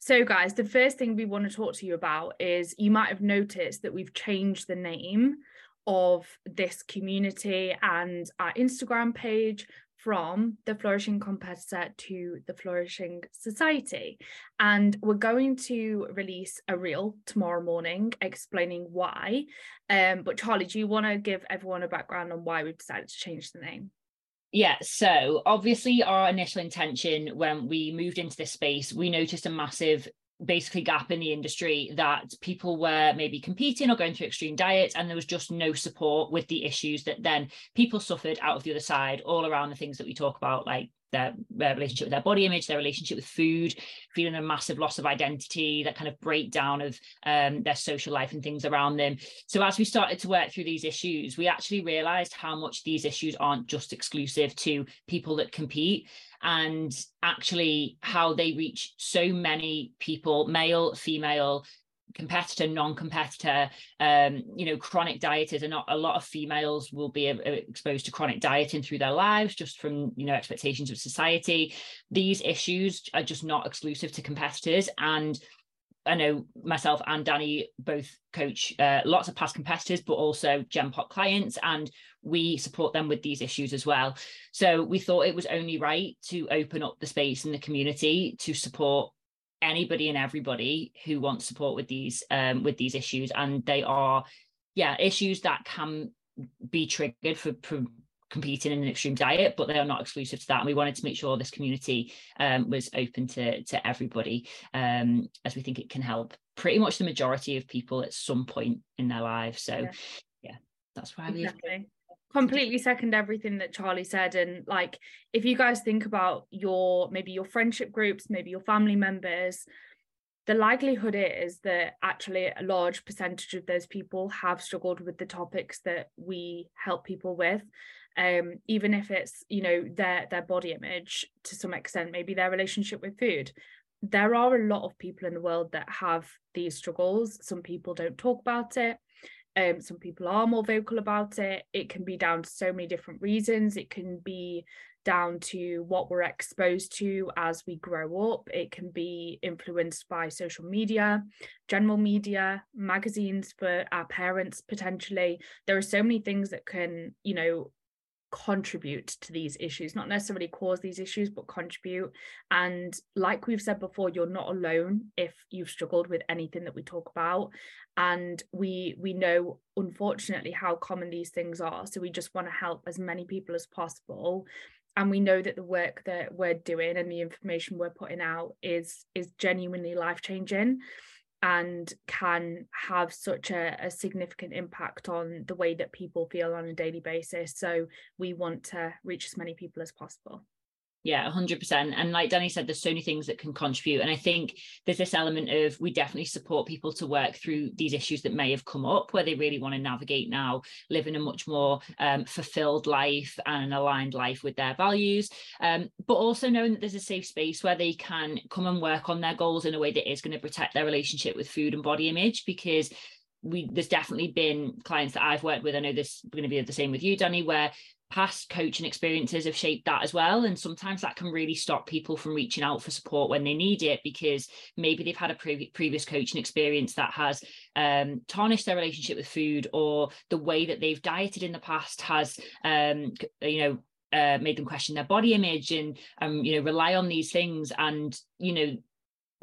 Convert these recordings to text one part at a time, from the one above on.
So, guys, the first thing we want to talk to you about is you might have noticed that we've changed the name of this community and our Instagram page from the Flourishing Competitor to the Flourishing Society. And we're going to release a reel tomorrow morning explaining why. Um, but Charlie, do you want to give everyone a background on why we've decided to change the name? Yeah, so obviously, our initial intention when we moved into this space, we noticed a massive basically gap in the industry that people were maybe competing or going through extreme diets and there was just no support with the issues that then people suffered out of the other side all around the things that we talk about like their, their, relationship with their body image, their relationship with food, feeling a massive loss of identity, that kind of breakdown of um, their social life and things around them. So as we started to work through these issues, we actually realized how much these issues aren't just exclusive to people that compete and actually how they reach so many people, male, female, competitor non-competitor um you know chronic dieters and a lot of females will be uh, exposed to chronic dieting through their lives just from you know expectations of society these issues are just not exclusive to competitors and I know myself and Danny both coach uh, lots of past competitors, but also GenPop clients, and we support them with these issues as well. So we thought it was only right to open up the space in the community to support anybody and everybody who wants support with these um, with these issues, and they are, yeah, issues that can be triggered for, for competing in an extreme diet, but they are not exclusive to that. And we wanted to make sure this community um, was open to, to everybody, um, as we think it can help pretty much the majority of people at some point in their lives. So, yeah, yeah that's why we exactly. Completely second everything that Charlie said. And like, if you guys think about your maybe your friendship groups, maybe your family members, the likelihood is that actually a large percentage of those people have struggled with the topics that we help people with. Um, even if it's you know their their body image to some extent maybe their relationship with food. There are a lot of people in the world that have these struggles. Some people don't talk about it um, some people are more vocal about it it can be down to so many different reasons it can be down to what we're exposed to as we grow up. It can be influenced by social media, general media, magazines for our parents, potentially. There are so many things that can, you know, contribute to these issues not necessarily cause these issues but contribute. And like we've said before you're not alone if you've struggled with anything that we talk about. And we we know unfortunately how common these things are. So we just want to help as many people as possible. And we know that the work that we're doing and the information we're putting out is is genuinely life changing and can have such a, a, significant impact on the way that people feel on a daily basis. So we want to reach as many people as possible. Yeah, 100%. And like Danny said, there's so many things that can contribute. And I think there's this element of we definitely support people to work through these issues that may have come up where they really want to navigate now, living a much more um, fulfilled life and an aligned life with their values. Um, but also knowing that there's a safe space where they can come and work on their goals in a way that is going to protect their relationship with food and body image because we there's definitely been clients that I've worked with. I know this is going to be the same with you, Danny, where past coaching experiences have shaped that as well. And sometimes that can really stop people from reaching out for support when they need it because maybe they've had a pre- previous coaching experience that has um, tarnished their relationship with food or the way that they've dieted in the past has um, you know uh, made them question their body image and um, you know rely on these things. And you know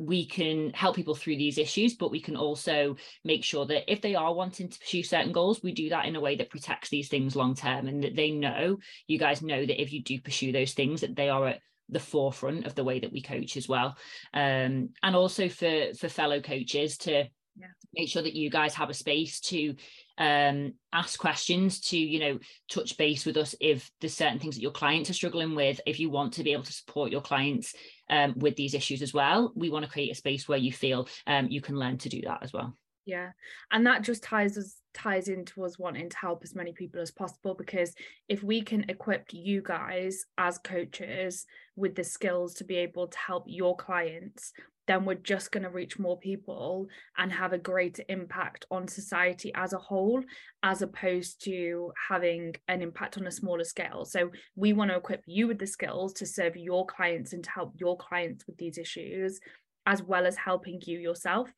we can help people through these issues, but we can also make sure that if they are wanting to pursue certain goals, we do that in a way that protects these things long term and that they know, you guys know that if you do pursue those things, that they are at the forefront of the way that we coach as well. Um, and also for for fellow coaches to yeah. make sure that you guys have a space to um, ask questions to you know touch base with us if there's certain things that your clients are struggling with if you want to be able to support your clients um, with these issues as well. We want to create a space where you feel um, you can learn to do that as well. Yeah and that just ties us ties into us wanting to help as many people as possible because if we can equip you guys as coaches with the skills to be able to help your clients then we're just going to reach more people and have a greater impact on society as a whole as opposed to having an impact on a smaller scale so we want to equip you with the skills to serve your clients and to help your clients with these issues as well as helping you yourself.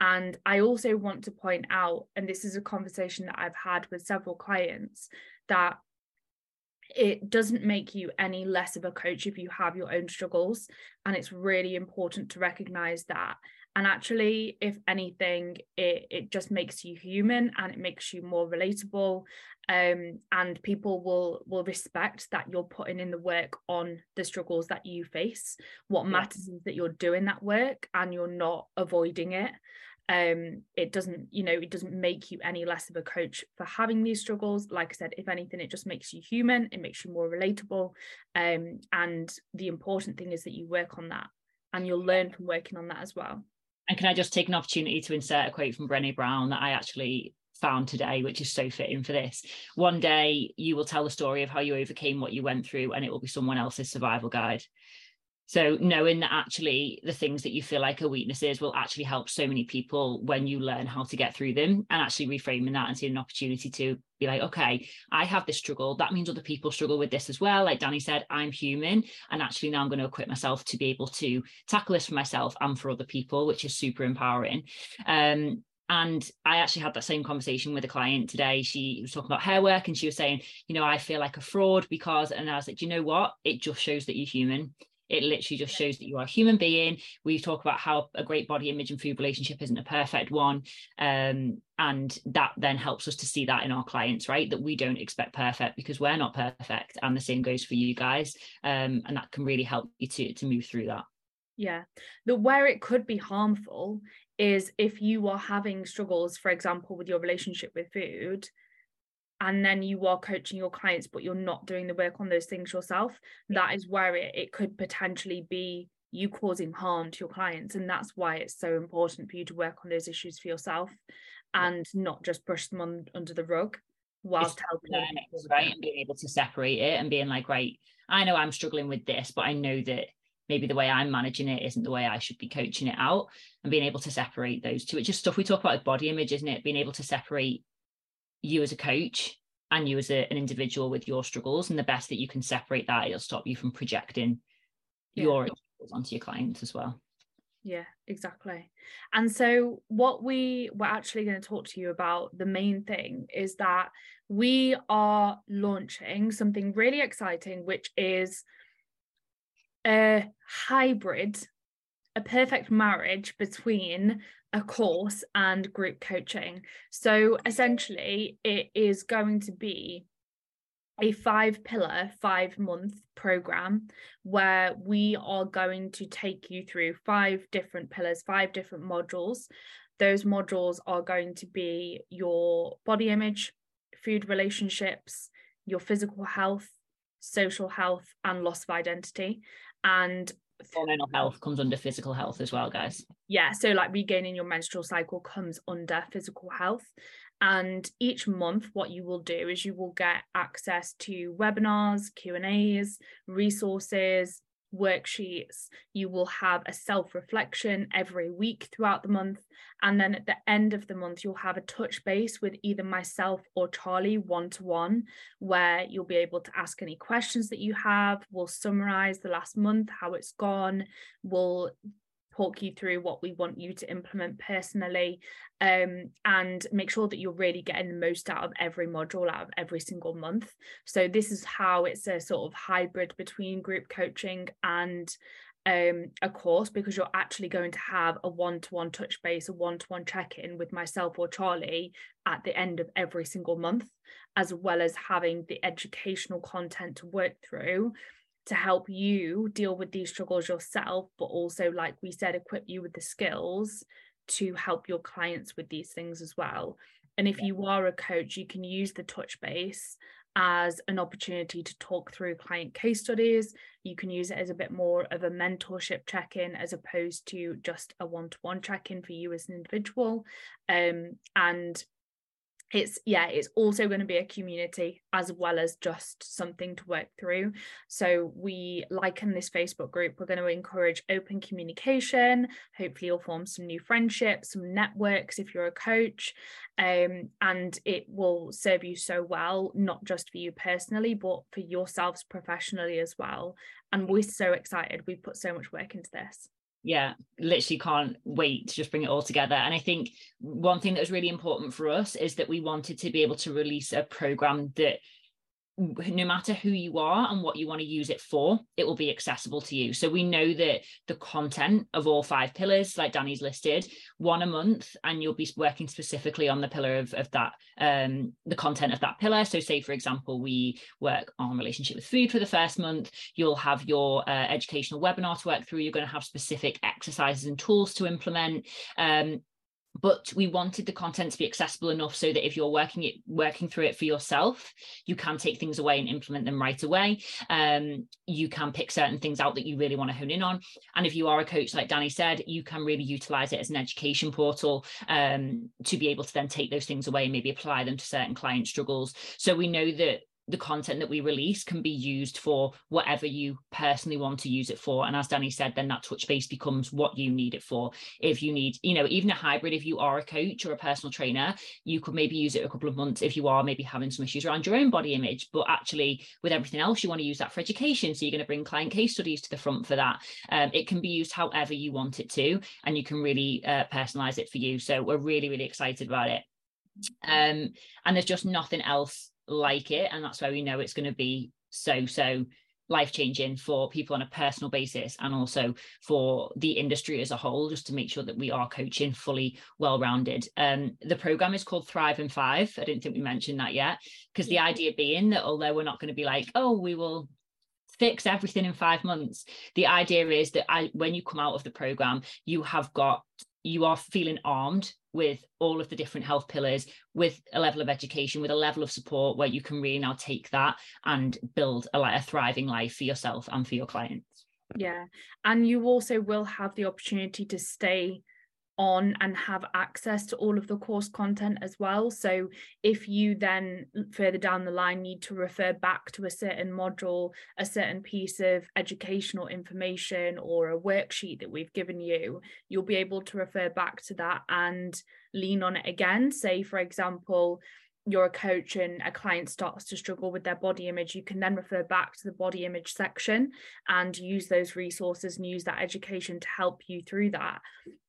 And I also want to point out, and this is a conversation that I've had with several clients, that it doesn't make you any less of a coach if you have your own struggles. And it's really important to recognize that. And actually, if anything, it, it just makes you human and it makes you more relatable. Um, and people will will respect that you're putting in the work on the struggles that you face. What yeah. matters is that you're doing that work and you're not avoiding it um it doesn't you know it doesn't make you any less of a coach for having these struggles like i said if anything it just makes you human it makes you more relatable um and the important thing is that you work on that and you'll learn from working on that as well and can i just take an opportunity to insert a quote from brene brown that i actually found today, which is so fitting for this. One day you will tell the story of how you overcame what you went through, and it will be someone else's survival guide. So knowing that actually the things that you feel like are weaknesses will actually help so many people when you learn how to get through them and actually reframing that and seeing an opportunity to be like, okay, I have this struggle. That means other people struggle with this as well. Like Danny said, I'm human. And actually now I'm going to equip myself to be able to tackle this for myself and for other people, which is super empowering. Um, and I actually had that same conversation with a client today. She was talking about hair work and she was saying, you know, I feel like a fraud because, and I was like, you know what? It just shows that you're human it literally just shows that you are a human being. We talk about how a great body image and food relationship isn't a perfect one. Um, and that then helps us to see that in our clients, right? That we don't expect perfect because we're not perfect. And the same goes for you guys. Um, and that can really help you to, to move through that. Yeah. The where it could be harmful is if you are having struggles, for example, with your relationship with food, and then you are coaching your clients but you're not doing the work on those things yourself that is where it, it could potentially be you causing harm to your clients and that's why it's so important for you to work on those issues for yourself and not just brush them on, under the rug whilst it's helping them right? and being able to separate it and being like right i know i'm struggling with this but i know that maybe the way i'm managing it isn't the way i should be coaching it out and being able to separate those two it's just stuff we talk about with body image isn't it? Being able to separate you as a coach and you as a, an individual with your struggles and the best that you can separate that it'll stop you from projecting yeah. your onto your clients as well yeah exactly and so what we were actually going to talk to you about the main thing is that we are launching something really exciting which is a hybrid a perfect marriage between a course and group coaching. So essentially, it is going to be a five pillar, five month program where we are going to take you through five different pillars, five different modules. Those modules are going to be your body image, food relationships, your physical health, social health, and loss of identity. And mental health comes under physical health as well, guys. Yeah, so like regaining your menstrual cycle comes under physical health. And each month, what you will do is you will get access to webinars, Q and A's, resources, worksheets. You will have a self reflection every week throughout the month. And then at the end of the month, you'll have a touch base with either myself or Charlie one to one, where you'll be able to ask any questions that you have. We'll summarize the last month, how it's gone. We'll talk you through what we want you to implement personally um, and make sure that you're really getting the most out of every module out of every single month. So this is how it's a sort of hybrid between group coaching and um, a course because you're actually going to have a one-to-one touch base a one-to-one check-in with myself or charlie at the end of every single month as well as having the educational content to work through to help you deal with these struggles yourself, but also, like we said, equip you with the skills to help your clients with these things as well. And if you are a coach, you can use the touch base as an opportunity to talk through client case studies. You can use it as a bit more of a mentorship check in as opposed to just a one to one check in for you as an individual. Um, and it's yeah it's also going to be a community as well as just something to work through. So we like in this facebook group we're going to encourage open communication hopefully you'll form some new friendships some networks if you're a coach um, and it will serve you so well not just for you personally but for yourselves professionally as well. And we're so excited we put so much work into this yeah literally can't wait to just bring it all together. And i think one thing that was really important for us is that we wanted to be able to release a program that no matter who you are and what you want to use it for, it will be accessible to you. So we know that the content of all five pillars, like Danny's listed, one a month, and you'll be working specifically on the pillar of, of that, um, the content of that pillar. So say, for example, we work on relationship with food for the first month, you'll have your uh, educational webinar to work through, you're going to have specific exercises and tools to implement. Um, but we wanted the content to be accessible enough so that if you're working it working through it for yourself you can take things away and implement them right away. Um, you can pick certain things out that you really want to hone in on. And if you are a coach like danny said you can really utilize it as an education portal um, to be able to then take those things away and maybe apply them to certain client struggles. So we know that the content that we release can be used for whatever you personally want to use it for. And as Danny said, then that touch base becomes what you need it for. If you need, you know, even a hybrid, if you are a coach or a personal trainer, you could maybe use it a couple of months if you are maybe having some issues around your own body image. But actually, with everything else, you want to use that for education. So you're going to bring client case studies to the front for that. Um, it can be used however you want it to, and you can really uh, personalize it for you. So we're really, really excited about it. Um, and there's just nothing else like it and that's why we know it's going to be so so life changing for people on a personal basis and also for the industry as a whole just to make sure that we are coaching fully well rounded um the program is called thrive in five. I didn't think we mentioned that yet because the idea being that although we're not going to be like oh we will fix everything in five months the idea is that I, when you come out of the program you have got you are feeling armed with all of the different health pillars with a level of education with a level of support where you can really now take that and build a, like a thriving life for yourself and for your clients. Yeah. And you also will have the opportunity to stay on and have access to all of the course content as well. So if you then further down the line need to refer back to a certain module, a certain piece of educational information or a worksheet that we've given you, you'll be able to refer back to that and lean on it again. Say, for example, you're a coach and a client starts to struggle with their body image, you can then refer back to the body image section and use those resources and use that education to help you through that.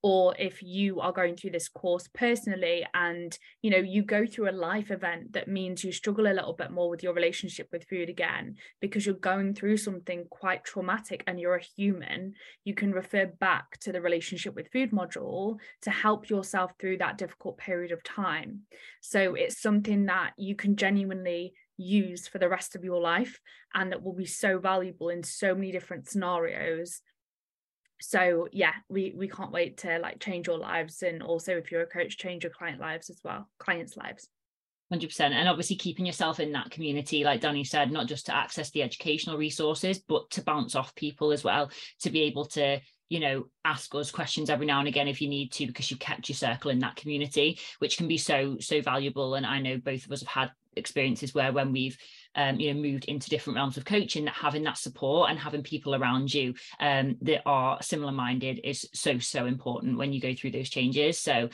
Or if you are going through this course personally and you know you go through a life event that means you struggle a little bit more with your relationship with food again because you're going through something quite traumatic and you're a human, you can refer back to the relationship with food module to help yourself through that difficult period of time. So it's something something that you can genuinely use for the rest of your life and that will be so valuable in so many different scenarios. So yeah we we can't wait to like change your lives and also if you're a coach change your client lives as well clients lives. 100% and obviously keeping yourself in that community like danny said not just to access the educational resources but to bounce off people as well to be able to you know ask us questions every now and again if you need to because you kept your circle in that community which can be so so valuable. And i know both of us have had experiences where when we've um, you know moved into different realms of coaching that having that support and having people around you um, that are similar minded is so so important when you go through those changes. So